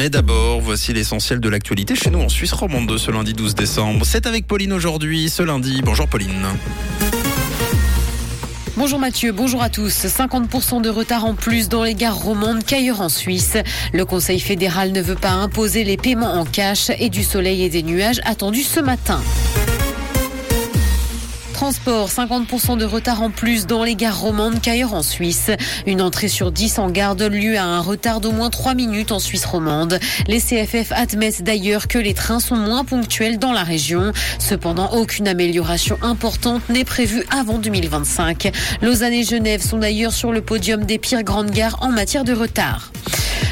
Mais d'abord, voici l'essentiel de l'actualité chez nous en Suisse romande de ce lundi 12 décembre. C'est avec Pauline aujourd'hui, ce lundi. Bonjour Pauline. Bonjour Mathieu, bonjour à tous. 50% de retard en plus dans les gares romandes qu'ailleurs en Suisse. Le Conseil fédéral ne veut pas imposer les paiements en cash et du soleil et des nuages attendus ce matin. Transport, 50% de retard en plus dans les gares romandes qu'ailleurs en Suisse. Une entrée sur 10 en gare donne lieu à un retard d'au moins 3 minutes en Suisse romande. Les CFF admettent d'ailleurs que les trains sont moins ponctuels dans la région. Cependant, aucune amélioration importante n'est prévue avant 2025. Lausanne et Genève sont d'ailleurs sur le podium des pires grandes gares en matière de retard.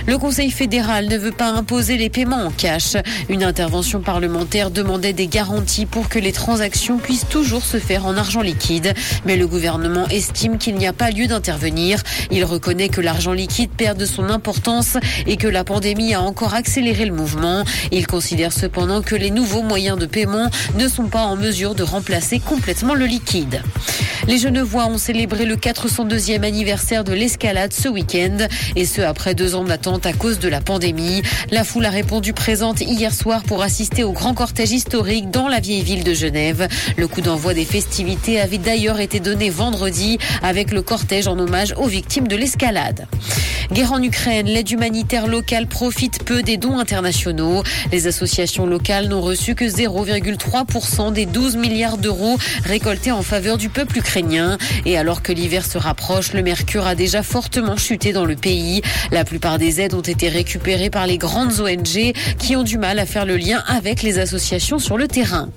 Le Conseil fédéral ne veut pas imposer les paiements en cash. Une intervention parlementaire demandait des garanties pour que les transactions puissent toujours se faire en argent liquide. Mais le gouvernement estime qu'il n'y a pas lieu d'intervenir. Il reconnaît que l'argent liquide perd de son importance et que la pandémie a encore accéléré le mouvement. Il considère cependant que les nouveaux moyens de paiement ne sont pas en mesure de remplacer complètement le liquide. Les Genevois ont célébré le 402e anniversaire de l'escalade ce week-end et ce après deux ans d'attente à cause de la pandémie. La foule a répondu présente hier soir pour assister au grand cortège historique dans la vieille ville de Genève. Le coup d'envoi des festivités avait d'ailleurs été donné vendredi avec le cortège en hommage aux victimes de l'escalade. Guerre en Ukraine, l'aide humanitaire locale profite peu des dons internationaux. Les associations locales n'ont reçu que 0,3% des 12 milliards d'euros récoltés en faveur du peuple ukrainien. Et alors que l'hiver se rapproche, le mercure a déjà fortement chuté dans le pays. La plupart des aides ont été récupérées par les grandes ONG qui ont du mal à faire le lien avec les associations sur le terrain.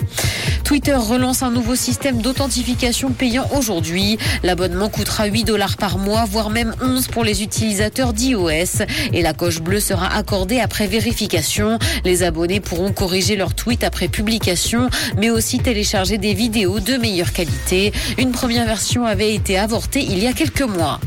Twitter relance un nouveau système d'authentification payant aujourd'hui. L'abonnement coûtera 8 dollars par mois, voire même 11 pour les utilisateurs d'iOS. Et la coche bleue sera accordée après vérification. Les abonnés pourront corriger leurs tweets après publication, mais aussi télécharger des vidéos de meilleure qualité. Une première version avait été avortée il y a quelques mois.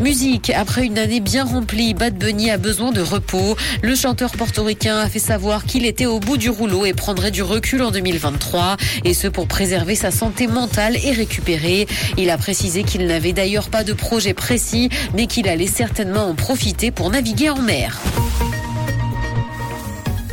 Musique, après une année bien remplie, Bad Bunny a besoin de repos. Le chanteur portoricain a fait savoir qu'il était au bout du rouleau et prendrait du recul en 2023, et ce pour préserver sa santé mentale et récupérer. Il a précisé qu'il n'avait d'ailleurs pas de projet précis, mais qu'il allait certainement en profiter pour naviguer en mer.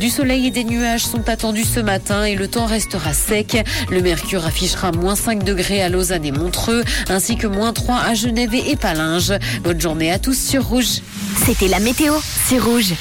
Du soleil et des nuages sont attendus ce matin et le temps restera sec. Le mercure affichera moins 5 degrés à Lausanne et Montreux, ainsi que moins 3 à Genève et Palinges. Bonne journée à tous sur Rouge. C'était la météo, c'est Rouge.